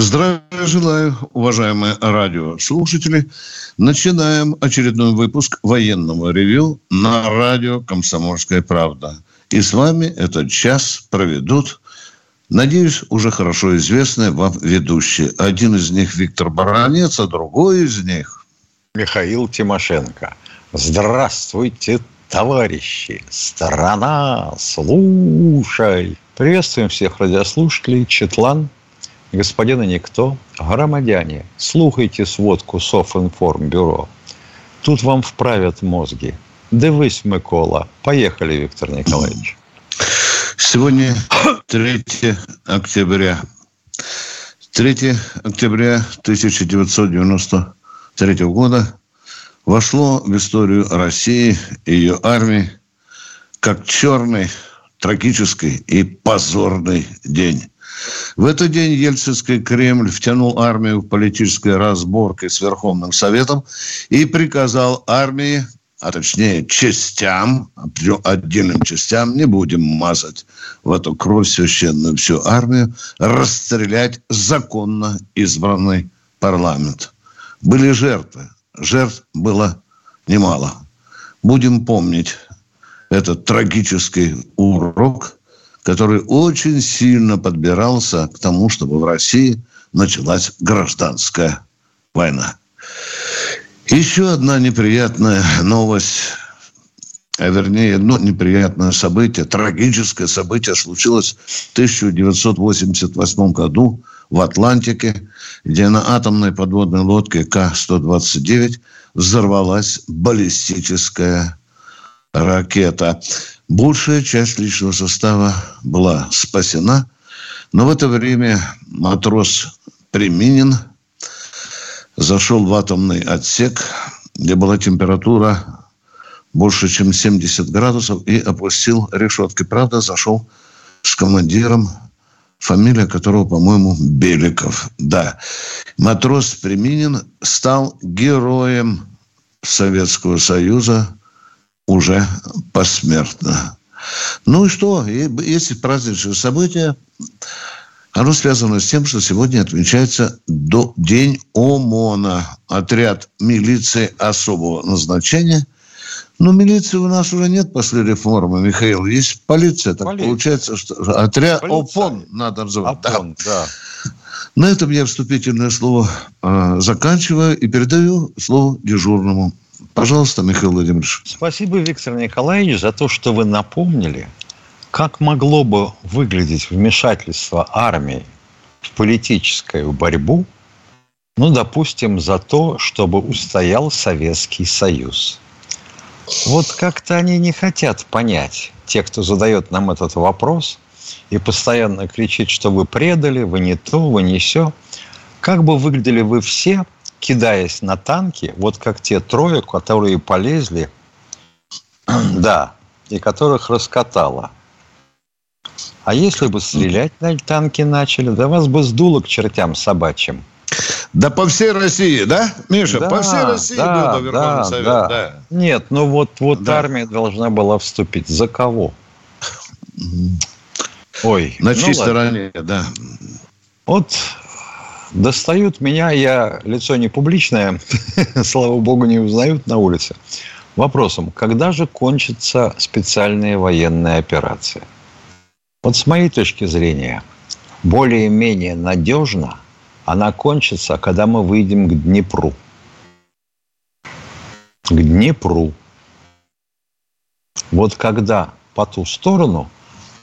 Здравия желаю, уважаемые радиослушатели. Начинаем очередной выпуск военного ревю на радио «Комсомольская правда». И с вами этот час проведут, надеюсь, уже хорошо известные вам ведущие. Один из них Виктор Баранец, а другой из них... Михаил Тимошенко. Здравствуйте, товарищи! Страна, слушай! Приветствуем всех радиослушателей. Четлан, господина Никто, громадяне, слухайте сводку Софинформбюро. Тут вам вправят мозги. Дивись, Микола. Поехали, Виктор Николаевич. Сегодня 3 октября. 3 октября 1993 года вошло в историю России и ее армии как черный, трагический и позорный день. В этот день Ельцинский Кремль втянул армию в политические разборки с Верховным Советом и приказал армии, а точнее частям, отдельным частям, не будем мазать в эту кровь священную всю армию, расстрелять законно избранный парламент. Были жертвы, жертв было немало. Будем помнить этот трагический урок – который очень сильно подбирался к тому, чтобы в России началась гражданская война. Еще одна неприятная новость, а вернее, одно неприятное событие, трагическое событие случилось в 1988 году в Атлантике, где на атомной подводной лодке К-129 взорвалась баллистическая ракета. Большая часть личного состава была спасена, но в это время матрос Приминин зашел в атомный отсек, где была температура больше, чем 70 градусов, и опустил решетки. Правда, зашел с командиром, фамилия которого, по-моему, Беликов. Да. Матрос Приминин стал героем Советского Союза уже посмертно. Ну и что? Если праздничное событие, оно связано с тем, что сегодня отмечается День ОМОНа, отряд милиции особого назначения. Но милиции у нас уже нет после реформы, Михаил. Есть полиция. Так полиция. получается, что отряд полиция. ОПОН надо называть. ОПОН, да. да. На этом я вступительное слово э, заканчиваю и передаю слово дежурному. Пожалуйста, Михаил Владимирович. Спасибо, Виктор Николаевич, за то, что вы напомнили, как могло бы выглядеть вмешательство армии в политическую борьбу, ну, допустим, за то, чтобы устоял Советский Союз. Вот как-то они не хотят понять, те, кто задает нам этот вопрос и постоянно кричит, что вы предали, вы не то, вы не все. Как бы выглядели вы все – кидаясь на танки, вот как те трое, которые полезли, да, и которых раскатало. А если бы стрелять на танки начали, да вас бы сдуло к чертям собачьим. Да по всей России, да, Миша? Да, по всей России да, был бы Верховный да, Совет, да. да. Нет, ну вот, вот да. армия должна была вступить. За кого? Ой. На ну чьей ладно. стороне, да. Вот достают меня, я лицо не публичное, слава богу, не узнают на улице. Вопросом, когда же кончится специальная военная операция? Вот с моей точки зрения, более-менее надежно она кончится, когда мы выйдем к Днепру. К Днепру. Вот когда по ту сторону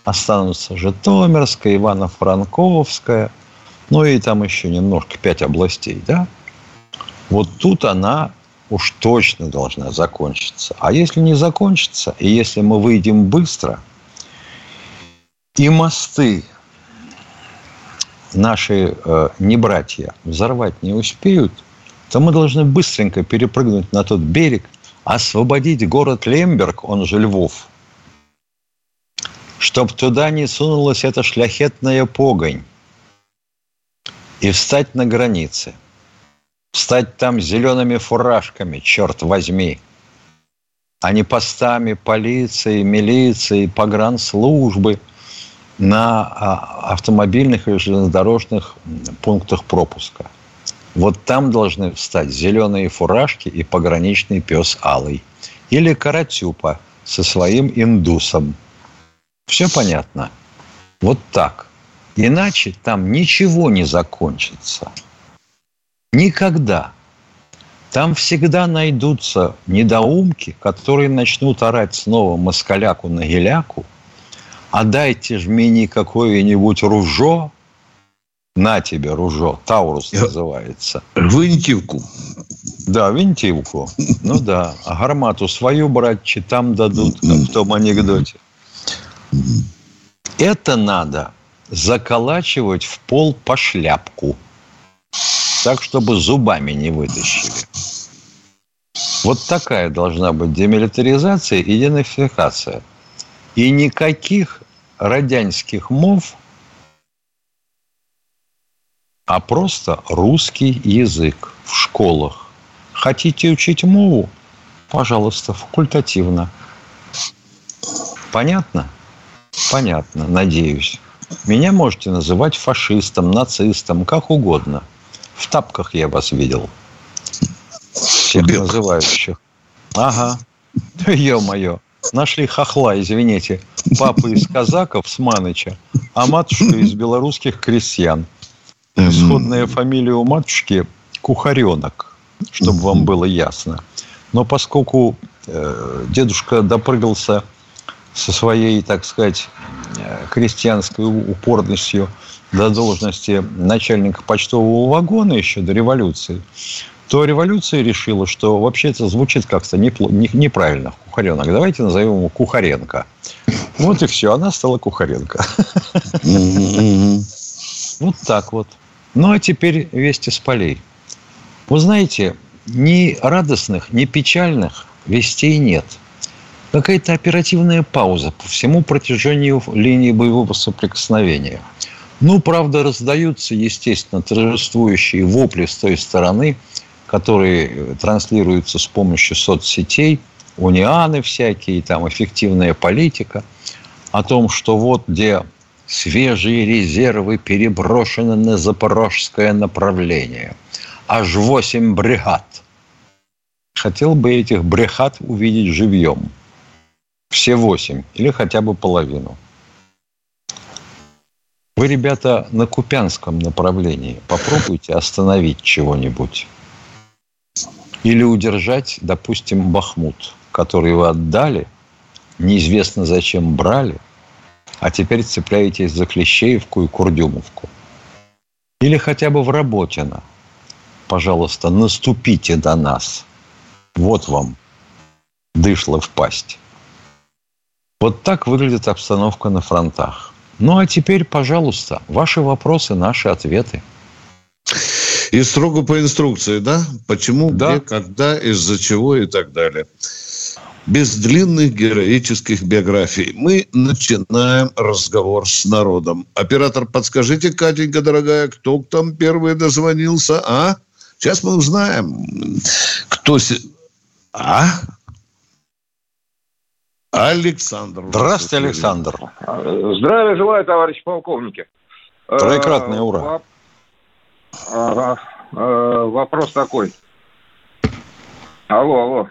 останутся Житомирская, Ивано-Франковская – ну и там еще немножко пять областей, да, вот тут она уж точно должна закончиться. А если не закончится, и если мы выйдем быстро, и мосты наши э, не братья взорвать не успеют, то мы должны быстренько перепрыгнуть на тот берег, освободить город Лемберг, он же Львов, чтоб туда не сунулась эта шляхетная погонь, и встать на границе, встать там зелеными фуражками, черт возьми, а не постами полиции, милиции, погранслужбы на а, автомобильных и железнодорожных пунктах пропуска. Вот там должны встать зеленые фуражки и пограничный пес Алый. Или Каратюпа со своим индусом. Все понятно? Вот так. Иначе там ничего не закончится. Никогда. Там всегда найдутся недоумки, которые начнут орать снова москаляку на геляку, а дайте же мне какое-нибудь ружо, на тебе ружо, Таурус называется. Винтивку. Да, винтивку. Ну да. А гармату свою, братчи, там дадут, как в том анекдоте. Это надо заколачивать в пол по шляпку. Так, чтобы зубами не вытащили. Вот такая должна быть демилитаризация и денацификация. И никаких родянских мов, а просто русский язык в школах. Хотите учить мову? Пожалуйста, факультативно. Понятно? Понятно, надеюсь. Меня можете называть фашистом, нацистом, как угодно. В тапках я вас видел. Всех Бег. называющих. Ага. Ё-моё. Нашли хохла, извините. Папа из казаков с Маныча, а матушка из белорусских крестьян. Исходная фамилия у матушки Кухаренок, чтобы вам было ясно. Но поскольку э, дедушка допрыгался со своей, так сказать, крестьянской упорностью до должности начальника почтового вагона еще до революции, то революция решила, что вообще это звучит как-то неправильно. Кухаренок. Давайте назовем его Кухаренко. Вот и все. Она стала Кухаренко. Вот так вот. Ну, а теперь вести с полей. Вы знаете, ни радостных, ни печальных вестей нет – какая-то оперативная пауза по всему протяжению линии боевого соприкосновения. Ну, правда, раздаются, естественно, торжествующие вопли с той стороны, которые транслируются с помощью соцсетей, унианы всякие, там, эффективная политика, о том, что вот где свежие резервы переброшены на запорожское направление. Аж восемь бригад. Хотел бы этих бригад увидеть живьем – все восемь или хотя бы половину. Вы, ребята, на Купянском направлении попробуйте остановить чего-нибудь. Или удержать, допустим, Бахмут, который вы отдали, неизвестно зачем брали, а теперь цепляетесь за Клещеевку и Курдюмовку. Или хотя бы в Работино. Пожалуйста, наступите до нас. Вот вам дышло в пасть. Вот так выглядит обстановка на фронтах. Ну а теперь, пожалуйста, ваши вопросы, наши ответы. И строго по инструкции, да? Почему, да. где, когда, из-за чего и так далее. Без длинных героических биографий. Мы начинаем разговор с народом. Оператор, подскажите, Катенька, дорогая, кто там первый дозвонился, а? Сейчас мы узнаем, кто... А? Александр. Здравствуйте, Александр. Здравия желаю, товарищ полковники. Троекратное ура. Ага. Вопрос такой. Алло, алло.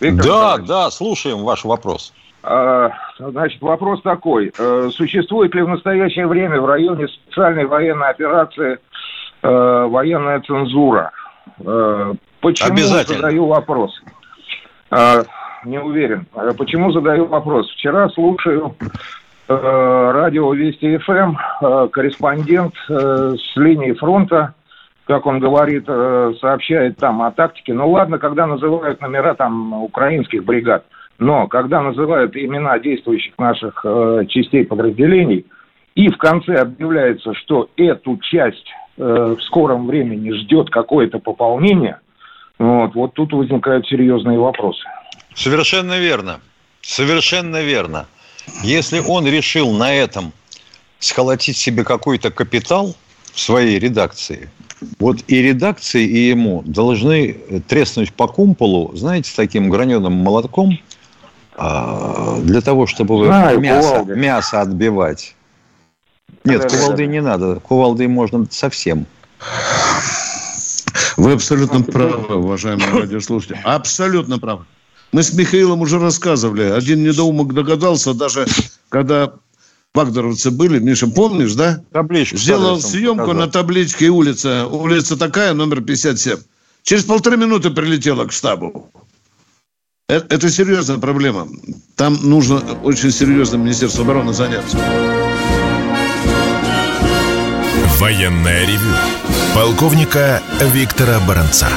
Виктор да, Николаевич. да, слушаем ваш вопрос. Значит, вопрос такой. Существует ли в настоящее время в районе специальной военной операции военная цензура? Почему задаю вопрос? Не уверен. А почему задаю вопрос? Вчера слушаю э, радио Вести ФМ, э, корреспондент э, с линии фронта, как он говорит, э, сообщает там о тактике. Ну ладно, когда называют номера там украинских бригад, но когда называют имена действующих наших э, частей подразделений, и в конце объявляется, что эту часть э, в скором времени ждет какое-то пополнение, вот, вот тут возникают серьезные вопросы. Совершенно верно. Совершенно верно. Если он решил на этом сколотить себе какой-то капитал в своей редакции, вот и редакции, и ему должны треснуть по кумполу, знаете, таким граненым молотком, а, для того, чтобы Знаю, мясо, мясо отбивать. Нет, да, кувалды да, да. не надо. Кувалды можно совсем. Вы абсолютно правы, уважаемые радиослушатели. Абсолютно правы. Мы с Михаилом уже рассказывали. Один недоумок догадался, даже когда вагнеровцы были, Миша, помнишь, да? Табличку. Сделал съемку показал. на табличке улица. Улица такая, номер 57. Через полторы минуты прилетела к штабу. Это, это серьезная проблема. Там нужно очень серьезно Министерство обороны заняться. Военная ревю. Полковника Виктора Баранца.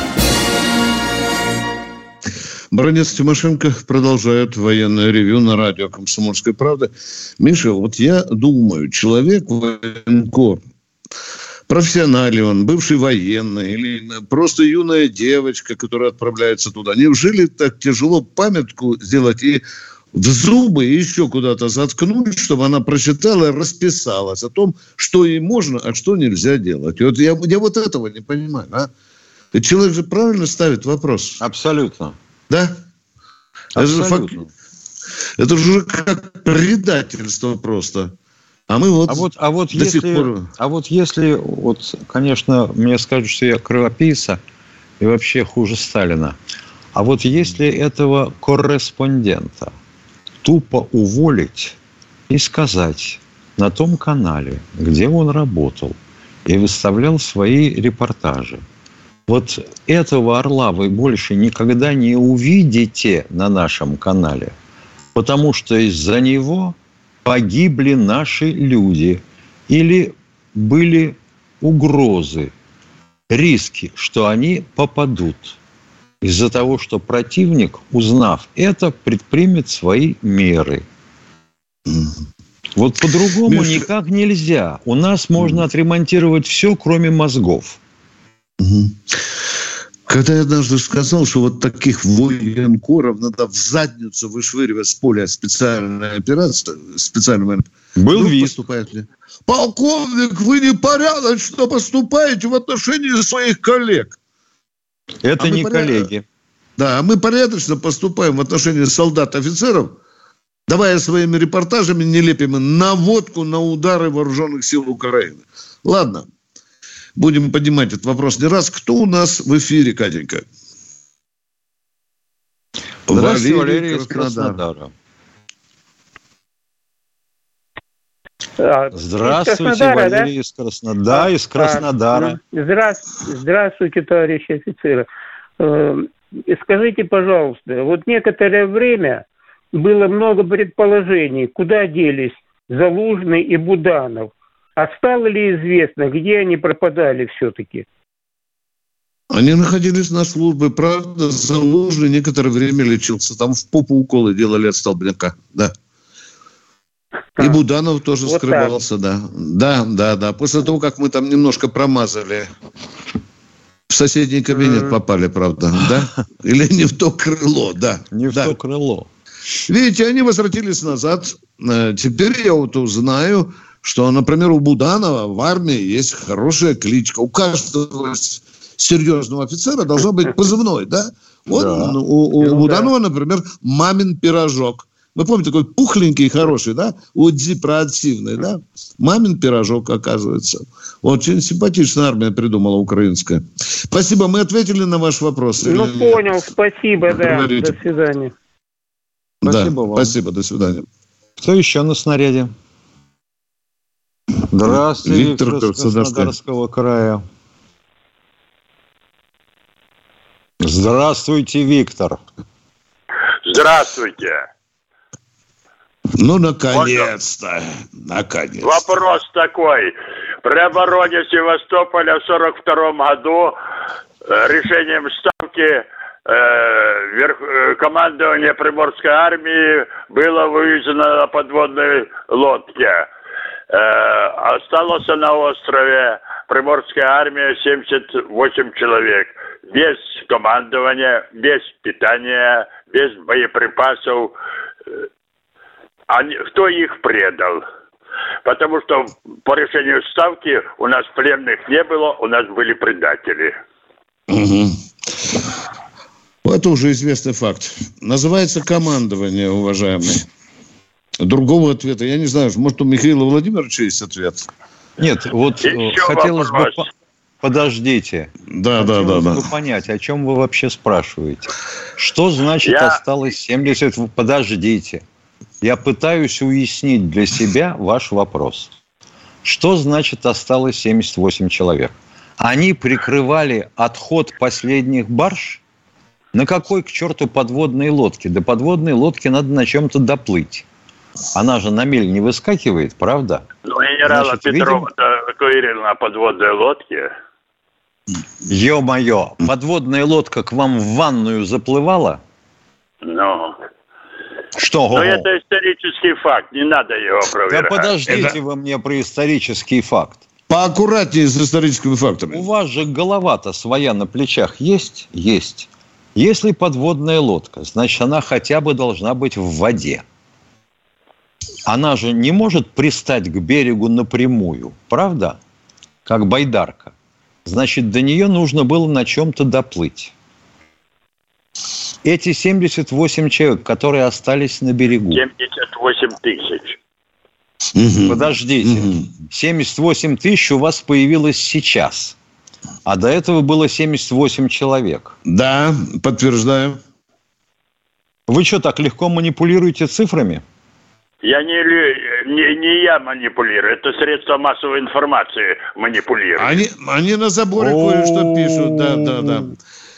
Бронец Тимошенко продолжает военное ревю на радио «Комсомольская правда». Миша, вот я думаю, человек военкор, профессионал он, бывший военный или просто юная девочка, которая отправляется туда. Неужели так тяжело памятку сделать и в зубы еще куда-то заткнуть, чтобы она прочитала и расписалась о том, что ей можно, а что нельзя делать. Вот я, я вот этого не понимаю. А? Человек же правильно ставит вопрос. Абсолютно. Да? Абсолютно. Это же, это же как предательство просто. А мы вот, а вот, а вот до если, сих пор... А вот если, вот, конечно, мне скажут, что я кровопийца и вообще хуже Сталина. А вот если этого корреспондента тупо уволить и сказать на том канале, где он работал и выставлял свои репортажи, вот этого орла вы больше никогда не увидите на нашем канале, потому что из-за него погибли наши люди или были угрозы, риски, что они попадут из-за того, что противник, узнав это, предпримет свои меры. Вот по-другому Миша... никак нельзя. У нас можно отремонтировать все, кроме мозгов. Когда я однажды сказал, что вот таких военкоров надо в задницу вышвыривать с поля специальной операции, специальной был вист. Полковник, вы непорядочно поступаете в отношении своих коллег. Это а не поряд... коллеги. Да, а мы порядочно поступаем в отношении солдат, офицеров, давая своими репортажами нелепыми наводку на удары вооруженных сил Украины. Ладно, будем поднимать этот вопрос не раз. Кто у нас в эфире, Катенька? Здравствуйте, Валерий, Валерий из Краснодара. Краснодара. Здравствуйте, из Краснодара, Валерий да? из Краснодара. Да, из Краснодара. Здравствуйте, здравствуйте, товарищи офицеры. Э, скажите, пожалуйста, вот некоторое время было много предположений, куда делись Залужный и Буданов – а стало ли известно, где они пропадали все-таки? Они находились на службе, правда, Залужный некоторое время лечился. Там в попу уколы делали от столбняка, да. И Буданов тоже вот скрывался, так. да. Да, да, да. После того, как мы там немножко промазали, в соседний кабинет попали, правда, да? Или не в то крыло, да. Не да. в то крыло. Видите, они возвратились назад. Э, теперь я вот узнаю, что, например, у Буданова в армии есть хорошая кличка. У каждого серьезного офицера должно быть позывной, да? Вот да. у, у, у Буданова, например, мамин пирожок. Вы помните, такой пухленький, хороший, да? Удзи проактивный, да? Мамин пирожок, оказывается. Очень симпатичная армия придумала украинская. Спасибо, мы ответили на ваш вопрос. Ну, Или... понял, спасибо, да. Говорите. До свидания. Спасибо да, вам. Спасибо, до свидания. Кто еще на снаряде? Здравствуйте, Виктор, Виктор Краснодарского края. Здравствуйте, Виктор. Здравствуйте. Ну, наконец-то. Наконец. Вопрос такой. При обороне Севастополя в 1942 году э, решением Ставки э, верх, э, командование Приморской армии было вывезено на подводной лодке. Э, осталось на острове Приморская армия 78 человек. Без командования, без питания, без боеприпасов. Э, они, кто их предал? Потому что по решению Ставки у нас пленных не было, у нас были предатели. Угу. Это уже известный факт. Называется командование, уважаемый. Другого ответа я не знаю. Может, у Михаила Владимировича есть ответ? Нет, вот Еще э, хотелось вопрос. бы... Подождите. Да, да, да, да. понять, о чем вы вообще спрашиваете. Что значит я... осталось 70? Подождите. Я пытаюсь уяснить для себя ваш вопрос. Что значит осталось 78 человек? Они прикрывали отход последних барж? На какой к черту подводной лодке? До подводной лодки надо на чем-то доплыть. Она же на мель не выскакивает, правда? Ну, генерала Значит, Петрова видим... на подводной лодке. Ё-моё, подводная лодка к вам в ванную заплывала? Ну, что? Но это исторический факт, не надо его проверять. Да подождите это... вы мне про исторический факт. Поаккуратнее с историческими фактами. У вас же голова-то своя на плечах есть? Есть. Если подводная лодка, значит, она хотя бы должна быть в воде. Она же не может пристать к берегу напрямую, правда? Как байдарка. Значит, до нее нужно было на чем-то доплыть эти 78 человек, которые остались на берегу. 78 тысяч. Подождите. 78 тысяч у вас появилось сейчас. А до этого было 78 человек. Да, подтверждаю. Вы что, так легко манипулируете цифрами? Я не, не, не я манипулирую, это средства массовой информации манипулируют. Они, они на заборе кое-что пишут, да, да, да.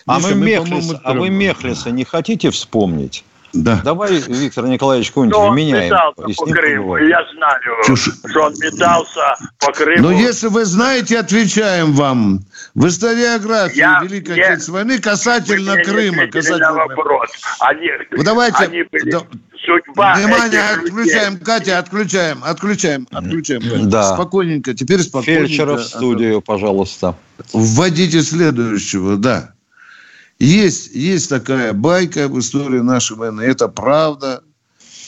А, мы Мехлиса, а вы Мехлиса не хотите вспомнить? Да. Давай, Виктор Николаевич, какой-нибудь меняем. по Крыму. Я знаю, Чушь. что он метался по Крыму. Но если вы знаете, отвечаем вам. В историографии я, Великой я, Отечественной войны касательно Крыма. Касательно на вопрос. Они, вы давайте... Они были... Судьба Внимание, отключаем, людей. Катя, отключаем, отключаем, отключаем. Да. Спокойненько, теперь спокойненько. Фельдшера в студию, пожалуйста. Вводите следующего, да. Есть, есть такая байка в истории нашей войны. Это правда,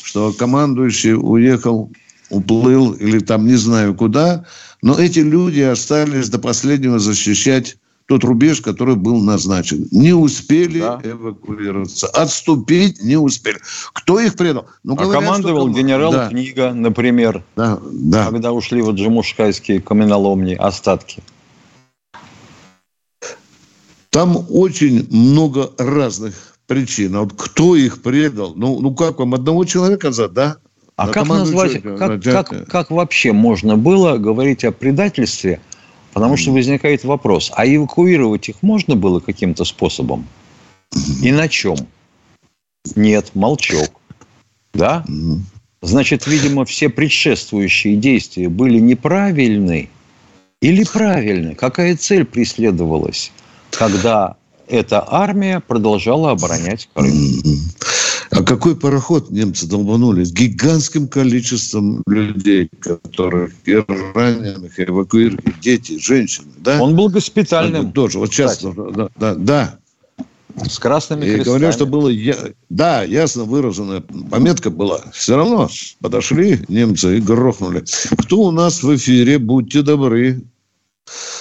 что командующий уехал, уплыл или там не знаю куда. Но эти люди остались до последнего защищать тот рубеж, который был назначен. Не успели да. эвакуироваться. Отступить не успели. Кто их предал? Ну, а говорят, командовал что... генерал да. Книга, например. Да, да. Когда ушли вот джамушкайские каменоломни, остатки. Там очень много разных причин. А вот кто их предал? Ну, ну как вам, одного человека за, да? А На как назвать, как, как, как вообще можно было говорить о предательстве? Потому что возникает вопрос, а эвакуировать их можно было каким-то способом? И на чем? Нет, молчок. Да? Значит, видимо, все предшествующие действия были неправильны или правильны? Какая цель преследовалась? когда эта армия продолжала оборонять Крым. А какой пароход немцы долбанули? С гигантским количеством людей, которых и раненых, и эвакуировали, дети, женщины. Да? Он был госпитальным. Тоже. Вот сейчас, да, да, да. С красными и крестами. говорю, что было, да, ясно выраженная пометка была. Все равно подошли немцы и грохнули. Кто у нас в эфире? Будьте добры.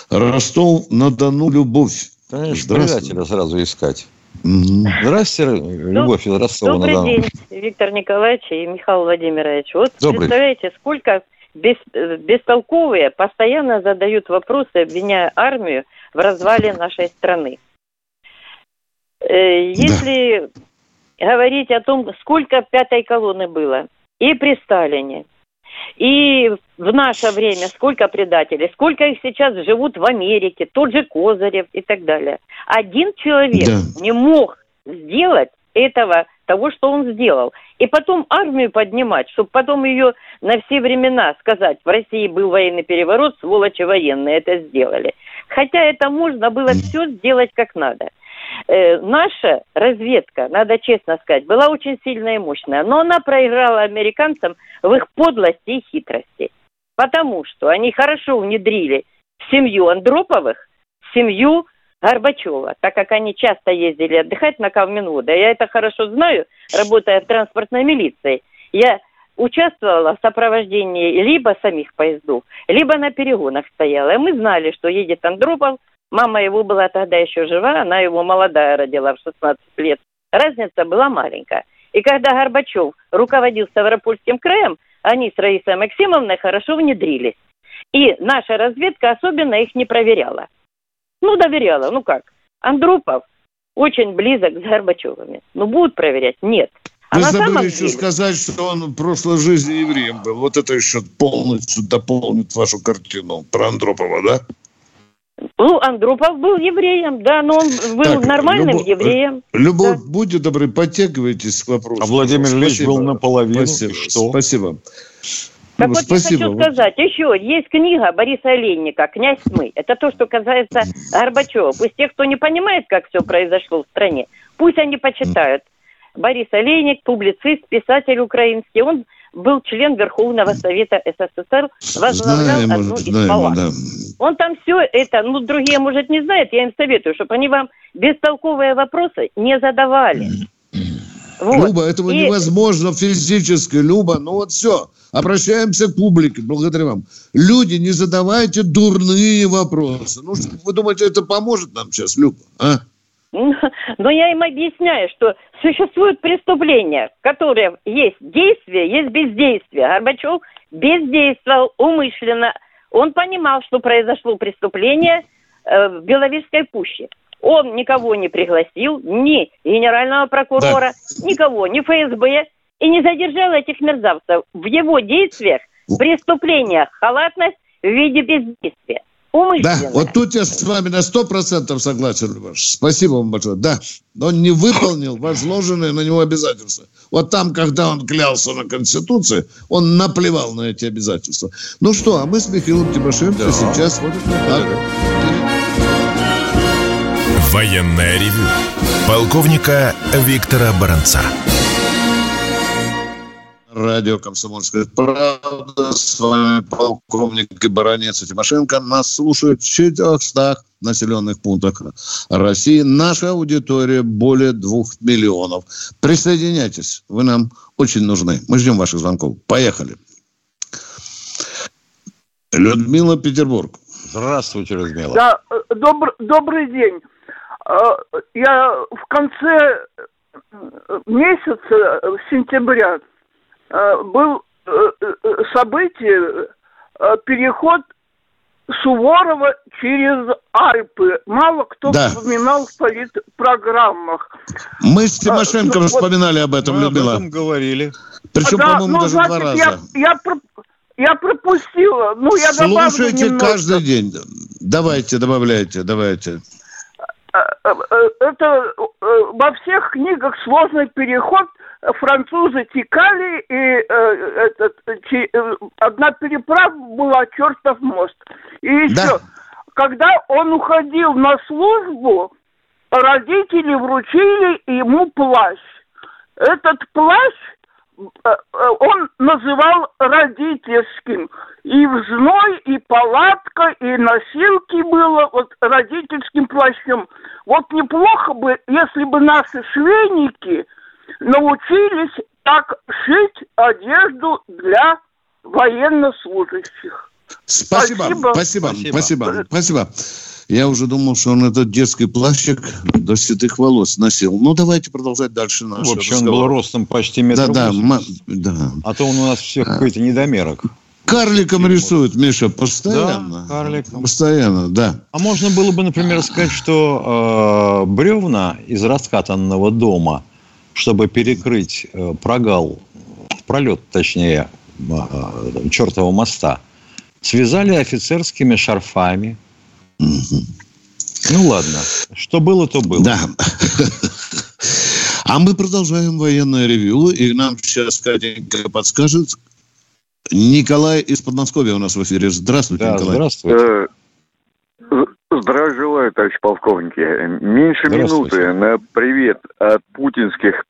Ростов-на-Дону, любовь. Конечно, предателя сразу искать. Здравствуйте, Любовь Ростова. Добрый день, Виктор Николаевич и Михаил Владимирович. Вот Добрый. представляете, сколько бес, бестолковые постоянно задают вопросы, обвиняя армию в развале нашей страны. Э, если да. говорить о том, сколько пятой колонны было, и при Сталине, и в наше время сколько предателей, сколько их сейчас живут в Америке, тот же Козырев и так далее. Один человек да. не мог сделать этого, того, что он сделал. И потом армию поднимать, чтобы потом ее на все времена сказать, в России был военный переворот, сволочи военные это сделали. Хотя это можно было все сделать как надо. Э, наша разведка, надо честно сказать, была очень сильная и мощная, но она проиграла американцам в их подлости и хитрости. Потому что они хорошо внедрили семью Андроповых, семью Горбачева, так как они часто ездили отдыхать на Кавминвода. Я это хорошо знаю, работая в транспортной милиции. Я участвовала в сопровождении либо самих поездов, либо на перегонах стояла. И мы знали, что едет Андропов. Мама его была тогда еще жива, она его молодая родила в 16 лет. Разница была маленькая. И когда Горбачев руководил Ставропольским краем, они с Раисой Максимовной хорошо внедрились. И наша разведка особенно их не проверяла. Ну, доверяла. Ну как? Андропов очень близок с Горбачевыми. Ну, будут проверять? Нет. А Вы забыли еще деле... сказать, что он в прошлой жизни евреем был. Вот это еще полностью дополнит вашу картину про Андропова, да? Ну, Андропов был евреем, да, но он был так, нормальным Любовь, евреем. Любовь, да. будьте добры, подтягивайтесь к вопросу. А Владимир Ильич был наполовину. Спасибо. Что? Спасибо. Так ну, вот спасибо. я хочу сказать, еще есть книга Бориса Оленника «Князь тьмы». Это то, что касается Горбачева. Пусть те, кто не понимает, как все произошло в стране, пусть они почитают. Борис Олейник, публицист, писатель украинский. Он был член Верховного Совета СССР, возглавлял знаем, одну из знаем, палат. Да. Он там все это, ну, другие, может, не знают, я им советую, чтобы они вам бестолковые вопросы не задавали. Вот. Люба, этого и... невозможно физически, Люба. Ну вот все. Обращаемся к публике. Благодарю вам. Люди, не задавайте дурные вопросы. Ну, вы думаете, это поможет нам сейчас, Люба? А? Но я им объясняю, что существуют преступления, которые есть действие, есть бездействие. Горбачев бездействовал умышленно. Он понимал, что произошло преступление э, в Беловежской пуще. Он никого не пригласил, ни генерального прокурора, да. никого, ни ФСБ, и не задержал этих мерзавцев. В его действиях преступление, халатность в виде бездействия. Да, вот тут я с вами на сто процентов согласен, Любаш. Спасибо вам большое. Да, он не выполнил возложенные на него обязательства. Вот там, когда он клялся на Конституции, он наплевал на эти обязательства. Ну что, а мы с Михаилом Тимошенко да. сейчас вот так. Военная ревю. Полковника Виктора Баранца. Радио «Комсомольская правда». С вами полковник и баронец Тимошенко. Нас слушают в 400 населенных пунктах России. Наша аудитория более двух миллионов. Присоединяйтесь. Вы нам очень нужны. Мы ждем ваших звонков. Поехали. Людмила Петербург. Здравствуйте, Людмила. Да, э, добр, добрый день. Э, я в конце месяца сентября Э, был э, э, событие, переход Суворова через Альпы. Мало кто да. вспоминал в политпрограммах. Мы с Тимошенко ну, вспоминали об этом, Мы Людмила. об этом говорили. Причем, да, по-моему, ну, даже значит, два раза. Я, я, я пропустила. Ну, я Слушайте каждый день. Давайте, добавляйте, давайте. Это во всех книгах сложный переход – французы текали, и э, этот, чи, э, одна переправа была чертов мост. И еще, да. когда он уходил на службу, родители вручили ему плащ. Этот плащ э, э, он называл родительским. И в зной, и палатка, и носилки было вот родительским плащом. Вот неплохо бы, если бы наши швейники научились так шить одежду для военнослужащих. Спасибо, спасибо, спасибо, спасибо, спасибо. Я уже думал, что он этот детский плащик до седых волос носил. Ну, давайте продолжать дальше наш Вообще разговор. он был ростом почти метр да, да, да. А то он у нас всех какой-то недомерок. Карликом рисует, Миша, постоянно. Да, карликом. Постоянно, да. А можно было бы, например, сказать, что э, бревна из раскатанного дома – чтобы перекрыть э, прогал, пролет, точнее, э, чертового моста, связали офицерскими шарфами. Ну ладно, что было, то было. Да. А мы продолжаем военное ревью, и нам сейчас Катенька подскажет. Николай из Подмосковья у нас в эфире. Здравствуйте, да, Николай. Здравствуйте. Здравия желаю, товарищ полковники. Меньше минуты на привет от путинских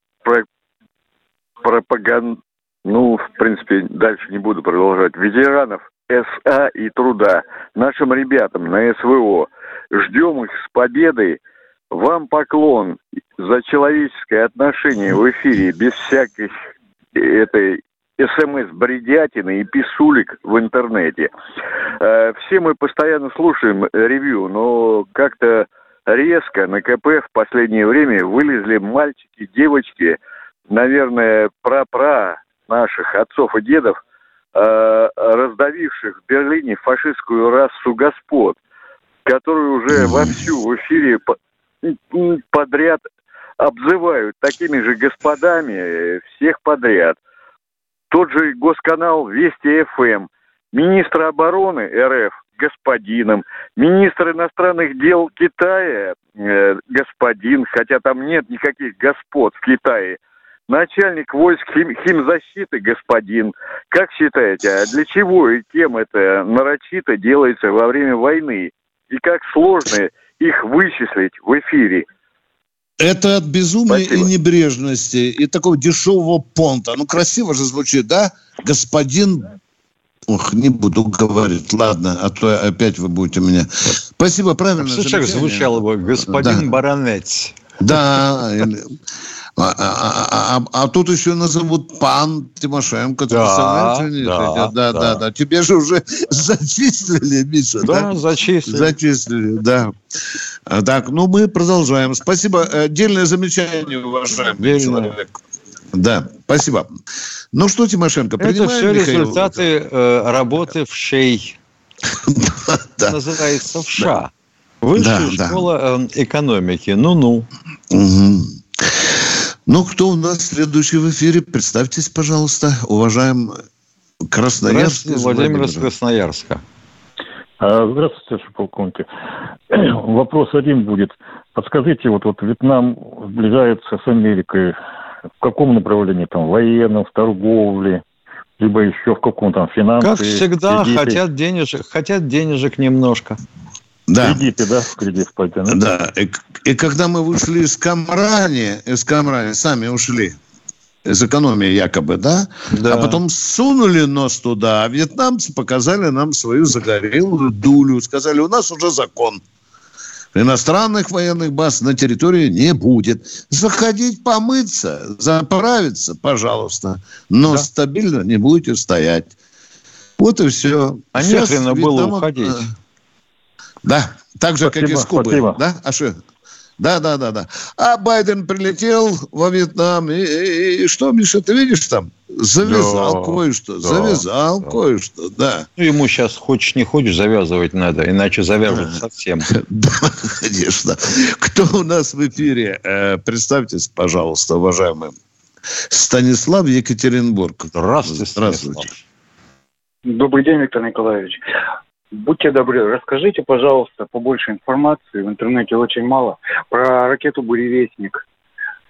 пропаганд... Ну, в принципе, дальше не буду продолжать. Ветеранов СА и труда, нашим ребятам на СВО. Ждем их с победой. Вам поклон за человеческое отношение в эфире, без всяких этой смс-бредятины и писулик в интернете. Э, все мы постоянно слушаем ревью, но как-то резко на КП в последнее время вылезли мальчики, девочки, наверное, пра-пра наших отцов и дедов, э, раздавивших в Берлине фашистскую расу господ, которые уже вовсю в эфире подряд обзывают такими же господами всех подряд. Тот же госканал Вести ФМ, министр обороны РФ господином, министр иностранных дел Китая э, господин, хотя там нет никаких господ в Китае, начальник войск хим, химзащиты господин. Как считаете, а для чего и кем это нарочито делается во время войны? И как сложно их вычислить в эфире? Это от безумия Спасибо. и небрежности, и такого дешевого понта. Ну, красиво же звучит, да? Господин Ох, не буду говорить. Ладно, а то опять вы будете меня... Спасибо, правильно. Как звучало бы? Господин да. Баронец. Да. А, а, а, а тут еще назовут пан Тимошенко. Да, да, да, да, да. Тебе же уже зачислили, Миша, да? Да, зачислили. Зачислили, да. Так, ну мы продолжаем. Спасибо. Отдельное замечание, уважаемый человек. Да, спасибо. Ну что, Тимошенко, Это все Михаил? результаты э, работы в ШЕЙ. Называется в ША. Высшая школа э, экономики. Ну-ну. Ну, кто у нас следующий в эфире? Представьтесь, пожалуйста, уважаем Красноярск. Владимир из Красноярска. А, здравствуйте, полковник. Вопрос один будет. Подскажите, вот, вот Вьетнам сближается с Америкой в каком направлении, там, военном, в торговле, либо еще в каком там финансе. Как всегда, кредиты. хотят денежек, хотят денежек немножко. Да. Кредиты, да, в кредит пойти. Ну? Да, и, и когда мы вышли из Камрани, из Камрани, сами ушли, из экономии якобы, да? да? А потом сунули нос туда, а вьетнамцы показали нам свою загорелую дулю, сказали, у нас уже закон иностранных военных баз на территории не будет. Заходить помыться, заправиться, пожалуйста, но да. стабильно не будете стоять. Вот и все. А не хрена было уходить. Да, так же, спасибо, как и с Кубы. Спасибо. Да, а что? Да, да, да, да. А Байден прилетел во Вьетнам. И, и, и что, Миша, ты видишь там? Завязал да, кое-что. Да, завязал да. кое-что, да. Ну, ему сейчас, хочешь не хочешь, завязывать надо, иначе завяжут совсем. Да, конечно. Кто у нас в эфире? Э, представьтесь, пожалуйста, уважаемый. Станислав Екатеринбург. Здравствуйте, Здравствуйте. Добрый день, Виктор Николаевич. Будьте добры, расскажите, пожалуйста, побольше информации, в интернете очень мало, про ракету «Буревестник».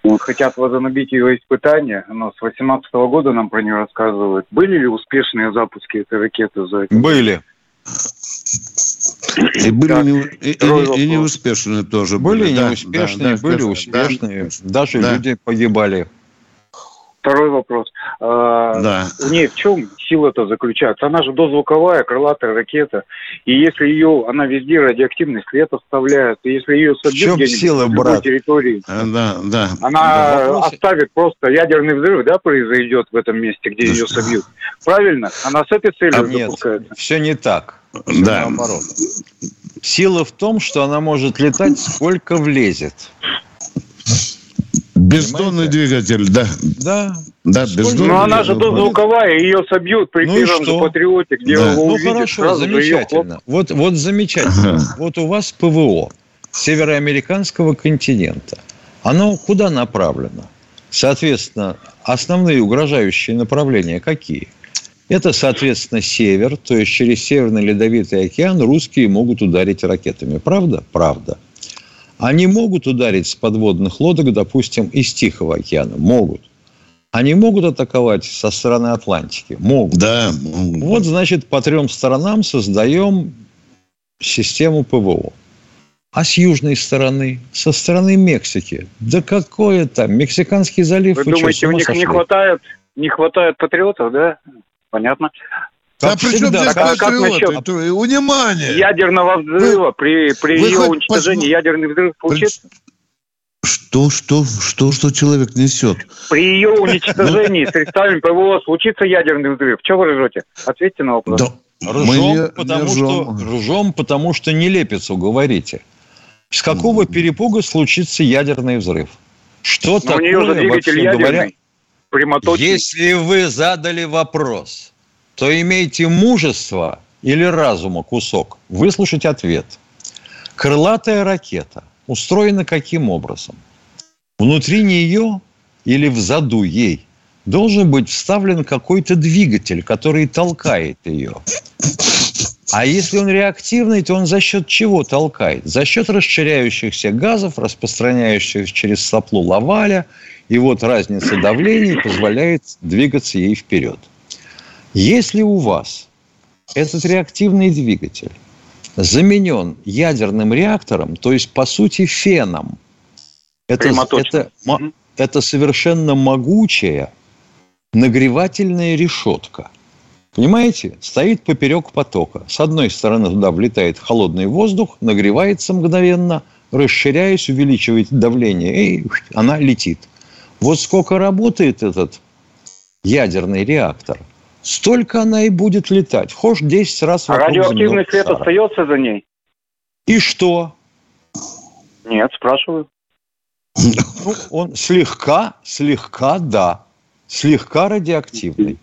Вот, хотят возобновить ее испытания, но с 2018 года нам про нее рассказывают. Были ли успешные запуски этой ракеты за это? Были. И были так, не, и, и, и неуспешные тоже. Были, были неуспешные, да, были да, успешные. Да, Даже да. люди погибали. Второй вопрос. А, да. У нее в чем сила-то заключается? Она же дозвуковая, крылатая ракета. И если ее, она везде радиоактивный след оставляет, и если ее собьют где-нибудь сила, на территории, а, да, да. она да, оставит просто ядерный взрыв, да, произойдет в этом месте, где ее собьют. Правильно? Она с этой целью а запускается. Нет, все не так. Все да. наоборот. Сила в том, что она может летать сколько влезет. Бездонный двигатель, да. Да. Да, бездонный. Но она же дозвуковая, ее собьют при ну первом же патриоте, где да. его Ну увидишь, хорошо, замечательно. Вот, вот замечательно. Ага. Вот у вас ПВО североамериканского континента. Оно куда направлено? Соответственно, основные угрожающие направления какие? Это, соответственно, север, то есть через Северный Ледовитый океан русские могут ударить ракетами. Правда? Правда. Они могут ударить с подводных лодок, допустим, из Тихого океана? Могут. Они могут атаковать со стороны Атлантики? Могут. Да. Вот, значит, по трем сторонам создаем систему ПВО. А с южной стороны, со стороны Мексики, да какое там, Мексиканский залив. Вы, вы думаете, что, у них не хватает, не хватает патриотов, да? Понятно. Как а при чем здесь как, как насчет Внимание! Ядерного взрыва вы, при, при вы ее уничтожении пос... ядерный взрыв получится? Что, что, что, что человек несет? При ее уничтожении средствами ПВО случится ядерный взрыв. Чего вы ржете? Ответьте на вопрос. Да. Ржем, не, потому не что, ржем, потому что не лепицу говорите. С какого перепуга случится ядерный взрыв? Что Но такое, у нее же двигатель ядерный, говоря, Если вы задали вопрос, то имейте мужество или разума кусок выслушать ответ. Крылатая ракета устроена каким образом? Внутри нее или в заду ей должен быть вставлен какой-то двигатель, который толкает ее. А если он реактивный, то он за счет чего толкает? За счет расширяющихся газов, распространяющихся через соплу лаваля. И вот разница давлений позволяет двигаться ей вперед. Если у вас этот реактивный двигатель заменен ядерным реактором, то есть, по сути, феном, это, это, это совершенно могучая нагревательная решетка – Понимаете? Стоит поперек потока. С одной стороны туда влетает холодный воздух, нагревается мгновенно, расширяясь, увеличивает давление, и она летит. Вот сколько работает этот ядерный реактор, столько она и будет летать. Хошь 10 раз А радиоактивный свет остается за ней? И что? Нет, спрашиваю. Ну, он слегка, слегка, да. Слегка радиоактивный.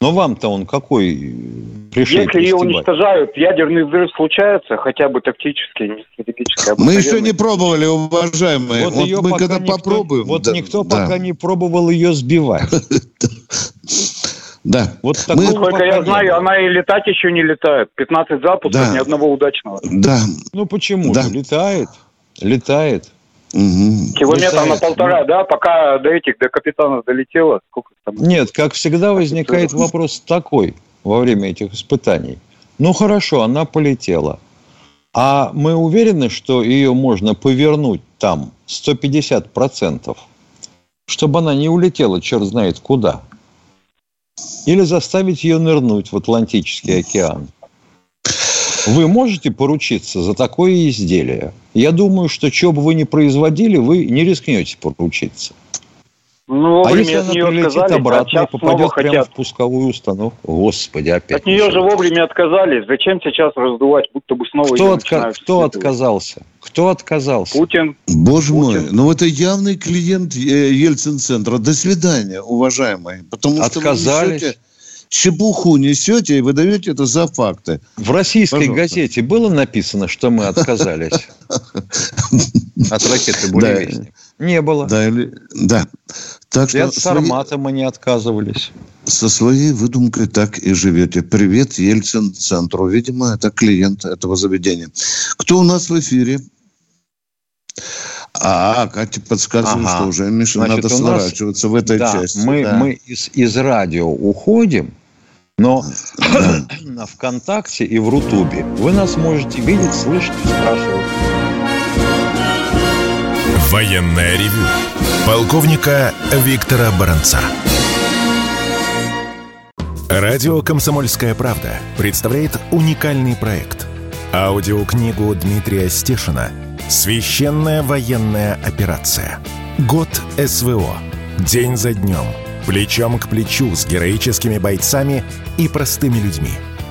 Но вам-то он какой э, пришли? Если ее уничтожают, ядерный взрыв случается, хотя бы тактический, не стратегический. А мы еще не пробовали, уважаемые. Вот, вот ее мы когда никто, попробуем. Вот да, никто да. пока не пробовал ее сбивать. Да. Вот мы, Сколько я знаю, она и летать еще не летает. 15 запусков, ни одного удачного. Да. Ну почему же? Летает. Летает. Угу. Километра на полтора, ну, да, пока до этих, до капитанов долетело. Сколько там? Нет, как всегда возникает вопрос такой во время этих испытаний. Ну хорошо, она полетела. А мы уверены, что ее можно повернуть там 150%, чтобы она не улетела черт знает куда. Или заставить ее нырнуть в Атлантический океан. Вы можете поручиться за такое изделие? Я думаю, что что бы вы ни производили, вы не рискнете поручиться. Ну, а если она прилетит обратно и попадет прямо хотят. в пусковую установку? Господи, опять. От нее же вовремя отказались. Зачем сейчас раздувать, будто бы снова Кто, отка... Кто отказался? Кто отказался? Путин. Боже Путин. мой, ну это явный клиент э, Ельцин-центра. До свидания, уважаемые. Потому Отказались. Что чепуху несете и выдаете это за факты. В российской Пожалуйста. газете было написано, что мы отказались от ракеты «Буревестник»? Не было. Да, или... да. Так что от «Сармата» мы не отказывались. Со своей выдумкой так и живете. Привет, Ельцин-центру. Видимо, это клиент этого заведения. Кто у нас в эфире? А, Катя подсказывает, ага. что уже, Миша, Значит, надо сворачиваться в этой да, части. Мы, да. мы из, из радио уходим, но на ВКонтакте и в Рутубе вы нас можете видеть, слышать и спрашивать. Военная ревю. Полковника Виктора Баранца. Радио «Комсомольская правда» представляет уникальный проект. Аудиокнигу Дмитрия Стешина «Священная военная операция. Год СВО. День за днем» плечом к плечу с героическими бойцами и простыми людьми.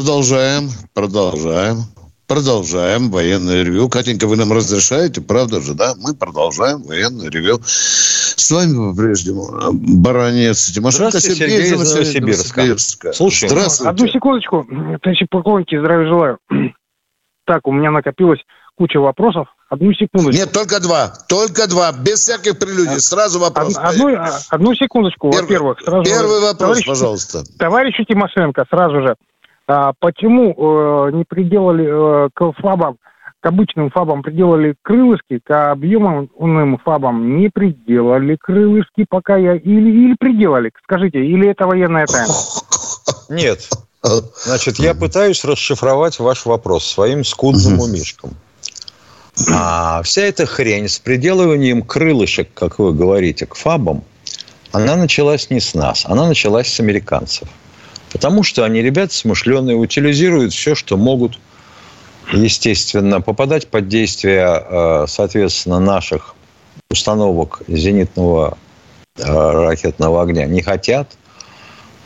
Продолжаем, продолжаем, продолжаем военное ревю. Катенька, вы нам разрешаете, правда же, да? Мы продолжаем военное ревю. С вами по-прежнему Баранец Тимошенко Здравствуйте, Сергей, Сергей из Новосибирска. Новосибирска. Слушай, Здравствуйте. Одну секундочку, товарищи полковники, здравия желаю. Так, у меня накопилось куча вопросов Одну секундочку. Нет, только два. Только два. Без всяких прелюдий. А, сразу вопрос. Одну, одну секундочку, Первый, во-первых. Сразу первый вопрос, товарищ, пожалуйста. Товарищу Тимошенко, сразу же. А, почему э, не приделали э, к ФАБам, к обычным ФАБам приделали крылышки, к объемным ФАБам не приделали крылышки пока я... Или, или приделали, скажите, или это военная тайна? Нет. Значит, я пытаюсь расшифровать ваш вопрос своим скудным умишком. А вся эта хрень с приделыванием крылышек, как вы говорите, к фабам, она началась не с нас, она началась с американцев. Потому что они, ребята смышленые, утилизируют все, что могут, естественно, попадать под действие, э, соответственно, наших установок зенитного э, ракетного огня не хотят.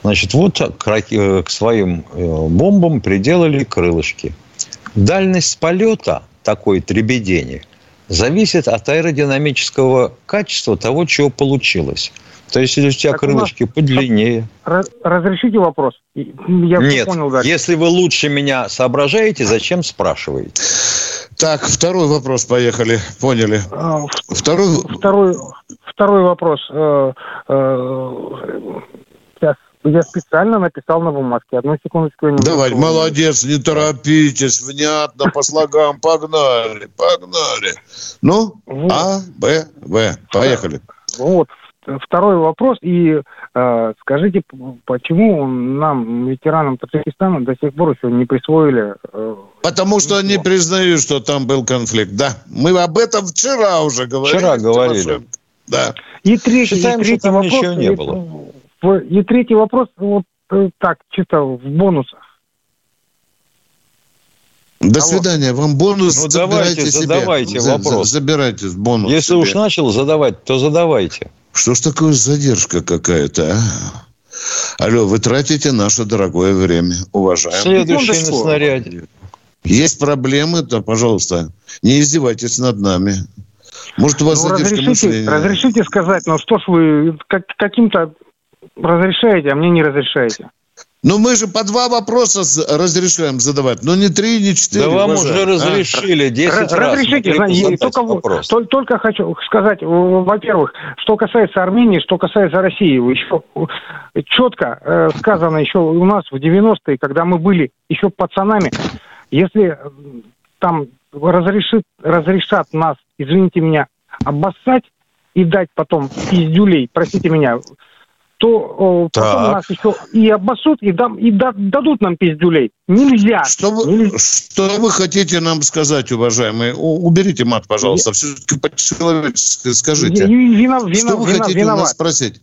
Значит, вот к своим э, бомбам приделали крылышки. Дальность полета – такой требедение зависит от аэродинамического качества того, чего получилось. То есть, если у тебя так крылышки у подлиннее. Разрешите вопрос? Я Нет, понял дальше. если вы лучше меня соображаете, зачем спрашиваете? Так, второй вопрос, поехали. Поняли. А, второй... Второй, второй вопрос. Э, э, сейчас я специально написал на бумажке. Одну секундочку. Я Давай, молодец, не торопитесь, внятно, по слогам, погнали, погнали. Ну, вот. А, Б, В, поехали. Вот, второй вопрос. И э, скажите, почему нам, ветеранам Таджикистана, до сих пор еще не присвоили... Э, Потому что они признают, что там был конфликт. Да, мы об этом вчера уже говорили. Вчера говорили. Да. И третий, Считаем, и третий что там вопрос, ничего не было. И третий вопрос, вот э, так, чисто в бонусах. До Алло. свидания. Вам бонус ну, давайте, задавайте себе. вопрос. Забирайте бонус. Если себе. уж начал задавать, то задавайте. Что ж такое задержка какая-то, а? Алло, вы тратите наше дорогое время, уважаемые. Следующий на снаряде. Есть проблемы, то, пожалуйста, не издевайтесь над нами. Может, у вас ну, задержка разрешите, мышления? Разрешите сказать, ну что ж вы как, каким-то разрешаете, а мне не разрешаете. Ну, мы же по два вопроса разрешаем задавать, но не три, не четыре. Да вам уже а? разрешили 10 раз. Разрешите, знаете, только, только, только хочу сказать, во-первых, что касается Армении, что касается России, еще четко э, сказано еще у нас в 90-е, когда мы были еще пацанами, если там разрешит, разрешат нас, извините меня, обоссать и дать потом пиздюлей, простите меня, то потом так. нас еще и обоссут, и, дам, и да, дадут нам пиздюлей. Нельзя. Что вы, Нельзя. что вы хотите нам сказать, уважаемые? уберите мат, пожалуйста. Я... Все-таки по-человечески скажите. Вина, вина, что вы вина, хотите виноват. у нас спросить?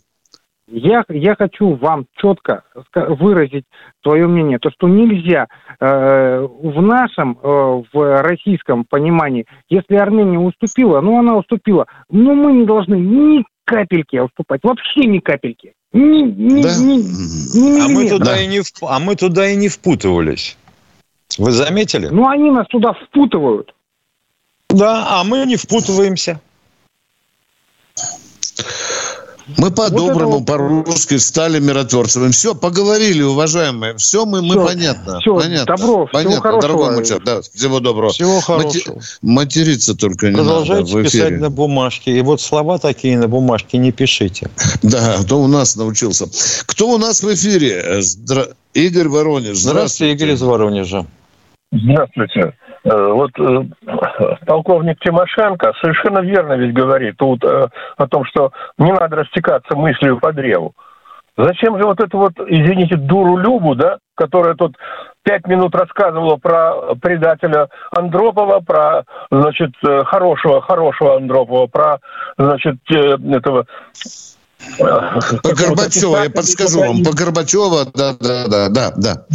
Я, я хочу вам четко выразить свое мнение, то что нельзя э, в нашем, э, в российском понимании, если Армения уступила, ну она уступила, но мы не должны ни капельки уступать, вообще ни капельки. Ни, ни, да? ни, ни, а, мы туда да. и не, а мы туда и не впутывались. Вы заметили? Ну, они нас туда впутывают. Да, а мы не впутываемся. Мы по-доброму, вот по-русски стали миротворцами. Все, поговорили, уважаемые. Все, мы, мы понятно. Все, понятно. добро, понятно, всего хорошего. Дорогой да, всего доброго. Всего хорошего. Мати... Материться только не Продолжайте надо писать на бумажке. И вот слова такие на бумажке не пишите. Да, а то у нас научился. Кто у нас в эфире? Здра... Игорь Воронеж. Здравствуйте. Здравствуйте, Игорь из Воронежа. Здравствуйте. Э, вот э, полковник Тимошенко совершенно верно ведь говорит тут э, о том, что не надо растекаться мыслью по древу. Зачем же вот эту вот, извините, дуру Любу, да, которая тут пять минут рассказывала про предателя Андропова, про, значит, хорошего, хорошего Андропова, про, значит, этого по Горбачева, я подскажу вам, по Горбачева, да, да, да, да, да.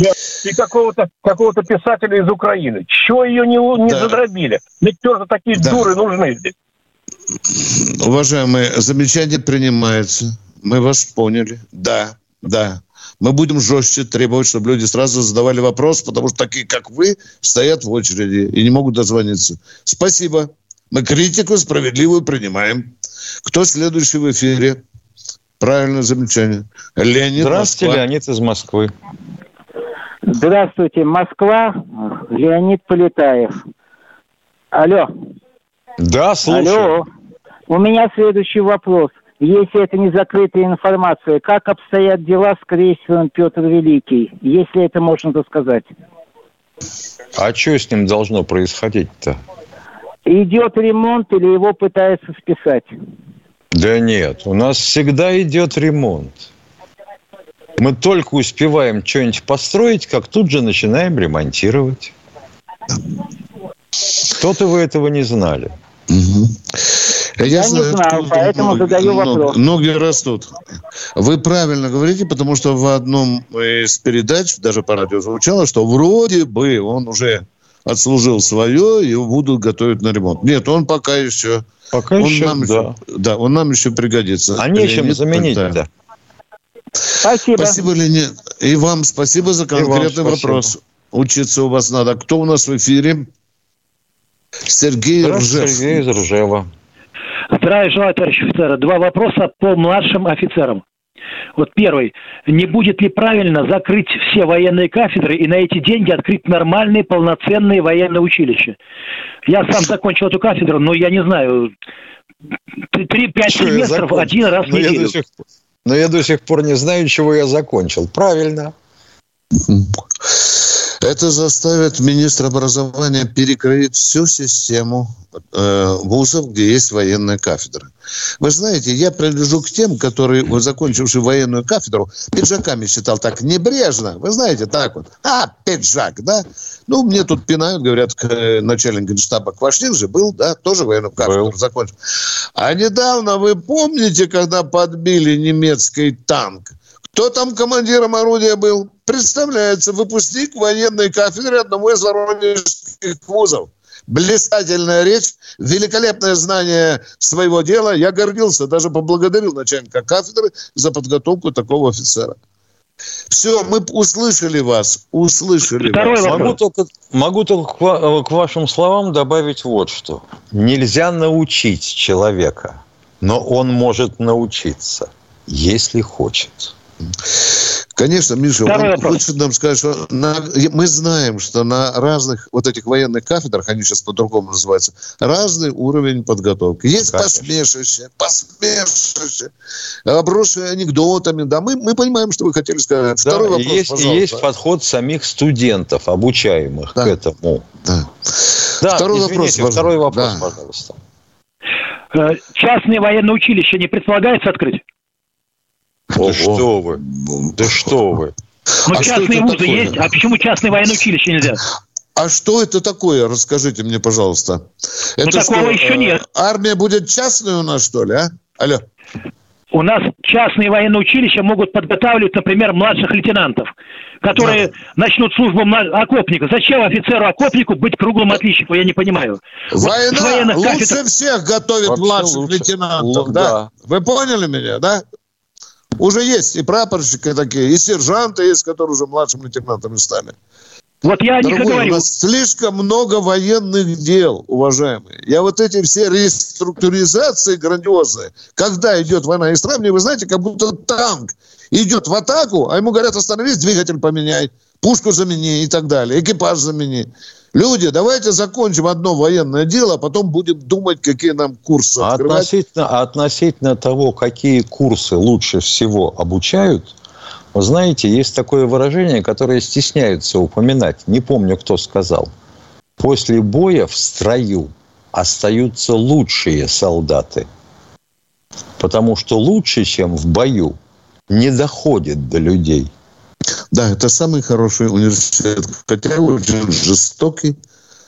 И какого-то какого писателя из Украины. Чего ее не, не да. задробили? Ведь тоже такие да. дуры нужны здесь. Уважаемые, замечание принимается. Мы вас поняли. Да, да. Мы будем жестче требовать, чтобы люди сразу задавали вопрос, потому что такие, как вы, стоят в очереди и не могут дозвониться. Спасибо. Мы критику справедливую принимаем. Кто следующий в эфире? Правильное замечание. Леонид Здравствуйте, Москва. Леонид из Москвы. Здравствуйте, Москва, Леонид Полетаев. Алло. Да, слушаю. Алло. У меня следующий вопрос. Если это не закрытая информация, как обстоят дела с крейсером Петр Великий, если это можно сказать? А что с ним должно происходить-то? Идет ремонт или его пытаются списать? Да нет, у нас всегда идет ремонт. Мы только успеваем что-нибудь построить, как тут же начинаем ремонтировать. Кто-то вы этого не знали. Угу. Я, Я знаю, не знаю, поэтому ноги, задаю вопрос. Ноги растут. Вы правильно говорите, потому что в одном из передач, даже по радио звучало, что вроде бы он уже отслужил свое, и его будут готовить на ремонт. Нет, он пока еще... Пока он еще, нам да. Еще, да, он нам еще пригодится. А нечем заменить-то. Да. Спасибо. Спасибо, Леонид. И вам спасибо за конкретный вопрос. Учиться у вас надо. Кто у нас в эфире? Сергей Ржев. Сергей из Ржева. Здравия желаю, товарищ офицеры. Два вопроса по младшим офицерам. Вот первый. Не будет ли правильно закрыть все военные кафедры и на эти деньги открыть нормальные, полноценные военные училища? Я сам закончил эту кафедру, но я не знаю, три-пять семестров один раз в но неделю. Я сих, но я до сих пор не знаю, чего я закончил. Правильно. Это заставит министра образования перекроить всю систему э, вузов, где есть военная кафедра. Вы знаете, я принадлежу к тем, которые, закончившие военную кафедру, пиджаками считал так небрежно. Вы знаете, так вот. А, пиджак, да? Ну, мне тут пинают, говорят, начальник генштаба Квашнин же был, да, тоже военную кафедру был. закончил. А недавно, вы помните, когда подбили немецкий танк? Кто там командиром орудия был? Представляется, выпускник военной кафедры одного из воронежских вузов. Блистательная речь, великолепное знание своего дела. Я гордился, даже поблагодарил начальника кафедры за подготовку такого офицера. Все, мы услышали вас, услышали Второй вас. Могу только, могу только к, к вашим словам добавить вот что. Нельзя научить человека, но он может научиться, если хочет. Конечно, Миша, он хочет нам сказать, что на, мы знаем, что на разных вот этих военных кафедрах, они сейчас по-другому называются, разный уровень подготовки. Есть Конечно. посмешище, посмешище, обросшие анекдотами. Да, мы, мы понимаем, что вы хотели сказать. Да, Второй вопрос, есть, пожалуйста. есть подход самих студентов, обучаемых да. к этому. Да. Да, второй извините, вопрос, второй вопрос, да. пожалуйста. Э, частные военные училища не предполагается открыть? Да что вы? Да что вы? Ну, а частные вузы такое? есть, а почему частные военные училища нельзя? А что это такое? Расскажите мне, пожалуйста. Ну, это такого что, еще нет. Э, армия будет частная у нас, что ли, а? Алло. У нас частные военные училища могут подготавливать, например, младших лейтенантов, которые да. начнут службу окопника. Зачем офицеру-окопнику быть круглым отличником, я не понимаю. Война вот лучше кафедр... всех готовит Вообще младших лучше. лейтенантов, да? да? Вы поняли меня, да? Уже есть и прапорщики такие, и сержанты есть, которые уже младшим лейтенантами стали. Вот я Дорогой, не говорю. У нас слишком много военных дел, уважаемые. Я вот эти все реструктуризации грандиозные, когда идет война и сравниваю, вы знаете, как будто танк идет в атаку, а ему говорят, остановись, двигатель поменяй, пушку замени и так далее, экипаж замени. Люди, давайте закончим одно военное дело, а потом будем думать, какие нам курсы а относительно, относительно того, какие курсы лучше всего обучают, вы знаете, есть такое выражение, которое стесняются упоминать. Не помню, кто сказал. После боя в строю остаются лучшие солдаты. Потому что лучше, чем в бою, не доходит до людей. Да, это самый хороший университет. Хотя очень жестокий,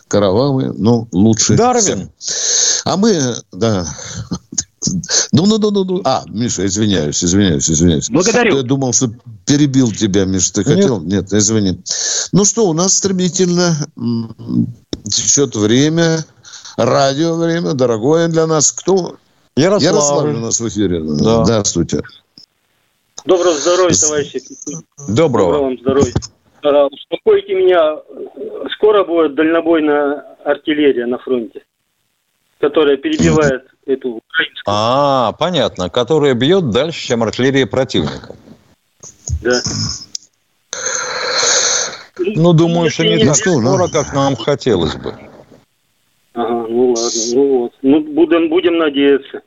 кровавый, но лучший. Дарвин. А мы, да. Ну, ну, ну, ну, ну. А, Миша, извиняюсь, извиняюсь, извиняюсь. Благодарю. Я думал, что перебил тебя, Миша. Ты хотел? Нет, извини. Ну что, у нас стремительно течет время, радио время, дорогое для нас. Кто? Ярослав. Ярослав у нас в эфире. Да. Здравствуйте. Доброго здоровья, товарищи. Доброго. Доброго вам здоровья. А, успокойте меня. Скоро будет дальнобойная артиллерия на фронте, которая перебивает эту украинскую. А, понятно. Которая бьет дальше, чем артиллерия противника. Да. Ну, думаю, что не так скоро, как нам хотелось бы. Ага, ну ладно, ну вот. Ну, будем, будем надеяться.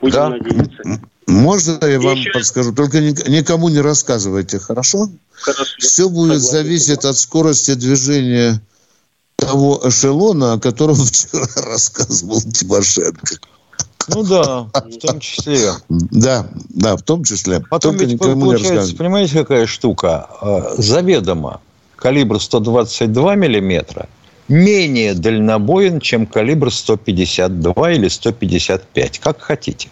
Будем да? надеяться. Можно я вам Еще... подскажу? Только никому не рассказывайте, хорошо? Хорошо. Все будет Согласен. зависеть от скорости движения того эшелона, о котором вчера рассказывал Тимошенко. Ну да, в том числе. Да, да, в том числе. Потом Только ведь получается, понимаете, какая штука? А, заведомо калибр 122 миллиметра менее дальнобоен, чем калибр 152 или 155, как хотите.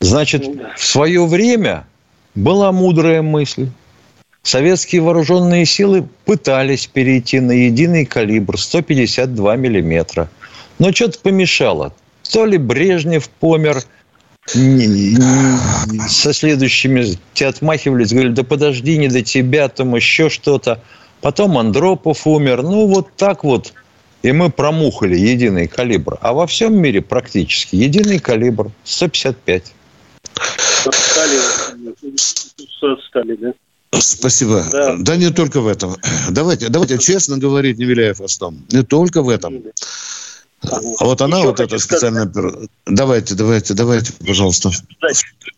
Значит, ну в свое время была мудрая мысль. Советские вооруженные силы пытались перейти на единый калибр 152 миллиметра. Но что-то помешало. То ли Брежнев помер, со следующими те отмахивались, говорили, да подожди, не до тебя, там еще что-то. Потом Андропов умер. Ну, вот так вот. И мы промухали единый калибр. А во всем мире практически единый калибр 155. Стали, стали, да? Спасибо. Да. да не только в этом. Давайте, давайте честно говорить, Невеляев Астом. Не только в этом. А вот она, Еще вот эта специальная... Сказать. Давайте, давайте, давайте, пожалуйста.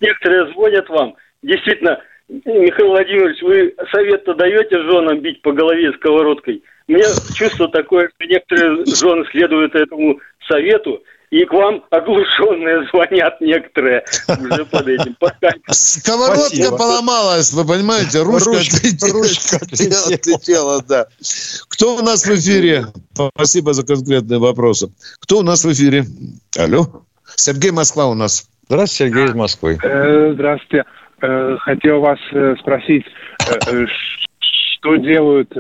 Некоторые звонят вам. Действительно, Михаил Владимирович, вы совет-то даете женам бить по голове сковородкой? У меня чувство такое, что некоторые жены следуют этому совету, и к вам оглушенные звонят некоторые уже под этим. Сковородка Спасибо. поломалась, вы понимаете? Ручка, ручка, отлетела, ручка отлетела, отлетела, да. Кто у нас в эфире? Спасибо за конкретные вопросы. Кто у нас в эфире? Алло. Сергей Москва у нас. Здравствуйте, Сергей из Москвы. Э, здравствуйте. Э, хотел вас э, спросить, что делают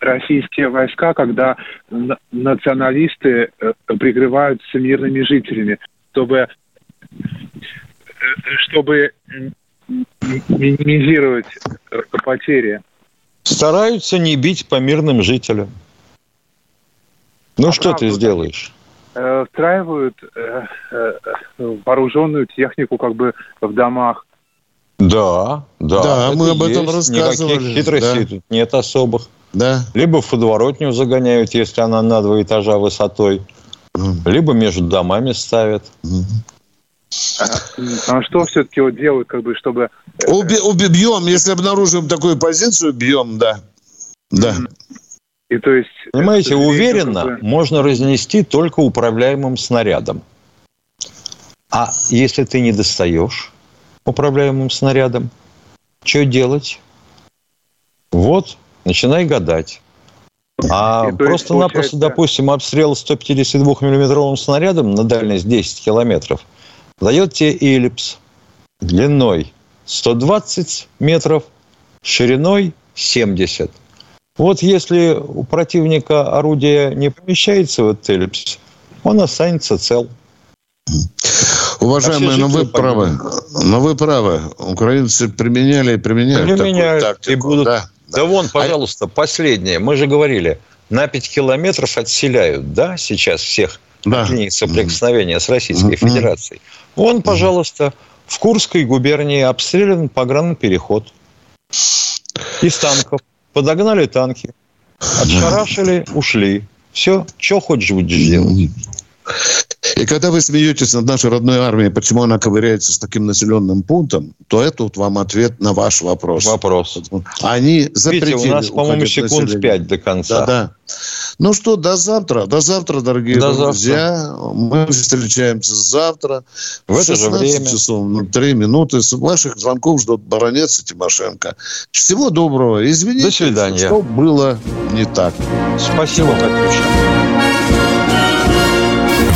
российские войска, когда националисты прикрываются мирными жителями, чтобы, чтобы минимизировать потери? Стараются не бить по мирным жителям. Ну, а что правда, ты сделаешь? Э, встраивают э, э, вооруженную технику как бы в домах. Да, да. Да, мы об этом есть. рассказывали. Никаких хитростей да. тут нет особых. Да. Либо в подворотню загоняют, если она на два этажа высотой, mm. либо между домами ставят. Mm. А что все-таки вот делают, как бы, чтобы... Уби, убьем, если обнаружим такую позицию, бьем, да. Да. И то есть... Понимаете, уверенно какое... можно разнести только управляемым снарядом. А если ты не достаешь управляемым снарядом, что делать? Вот, начинай гадать. А просто-напросто, получается... допустим, обстрел 152-миллиметровым снарядом на дальность 10 километров дает тебе эллипс длиной 120 метров, шириной 70. Вот если у противника орудие не помещается в этот эллипс, он останется цел. Уважаемые, но вы правы. Но вы правы. Украинцы применяли и применяют применяют тактику. И будут... да, да. да вон, пожалуйста, последнее. Мы же говорили, на 5 километров отселяют, да, сейчас всех да. от линии соприкосновения с Российской Федерацией. Вон, пожалуйста, в Курской губернии обстрелян погранпереход из танков. Подогнали танки, отшарашили, ушли. Все, что хочешь будешь делать. И когда вы смеетесь над нашей родной армией, почему она ковыряется с таким населенным пунктом, то это вот вам ответ на ваш вопрос. Вопрос. Они запретили Видите, у нас, по-моему, секунд население. 5 до конца. Да, да. Ну что, до завтра. До завтра, дорогие до друзья. Завтра. Мы встречаемся завтра. В это же время. часов, на 3 минуты. С ваших звонков ждут Баранец и Тимошенко. Всего доброго. Извините, До свидания. что было не так. Спасибо, Катюша.